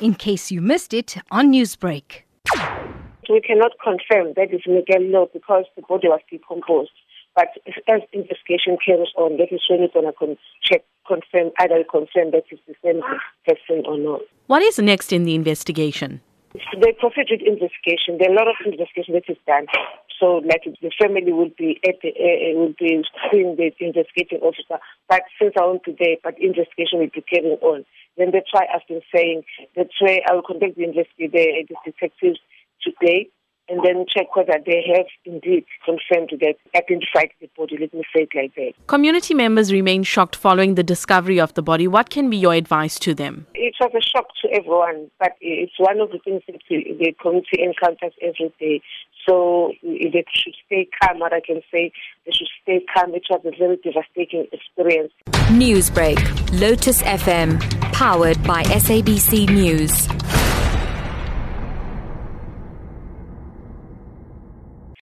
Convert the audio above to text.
in case you missed it on Newsbreak. We cannot confirm that is Miguel Louw because the body was decomposed. But as investigation carries on, that is when we're going to con- check, confirm, either confirm that it's the same person or not. What is next in the investigation? They proceeded investigation. There are a lot of investigation that is done. So, like the family will be at the, uh, will be seeing the investigating officer. But since I won't be there, but investigation will be carrying on. Then that's why I've been saying that's why I will contact the investigator, the detectives today and then check whether they have indeed confirmed that they identified the body. Let me say it like that. Community members remain shocked following the discovery of the body. What can be your advice to them? It was a shock to everyone, but it's one of the things that the community encounters every day. So they should stay calm. What I can say, they should stay calm. It was a very devastating experience. Newsbreak, Lotus FM, powered by SABC News.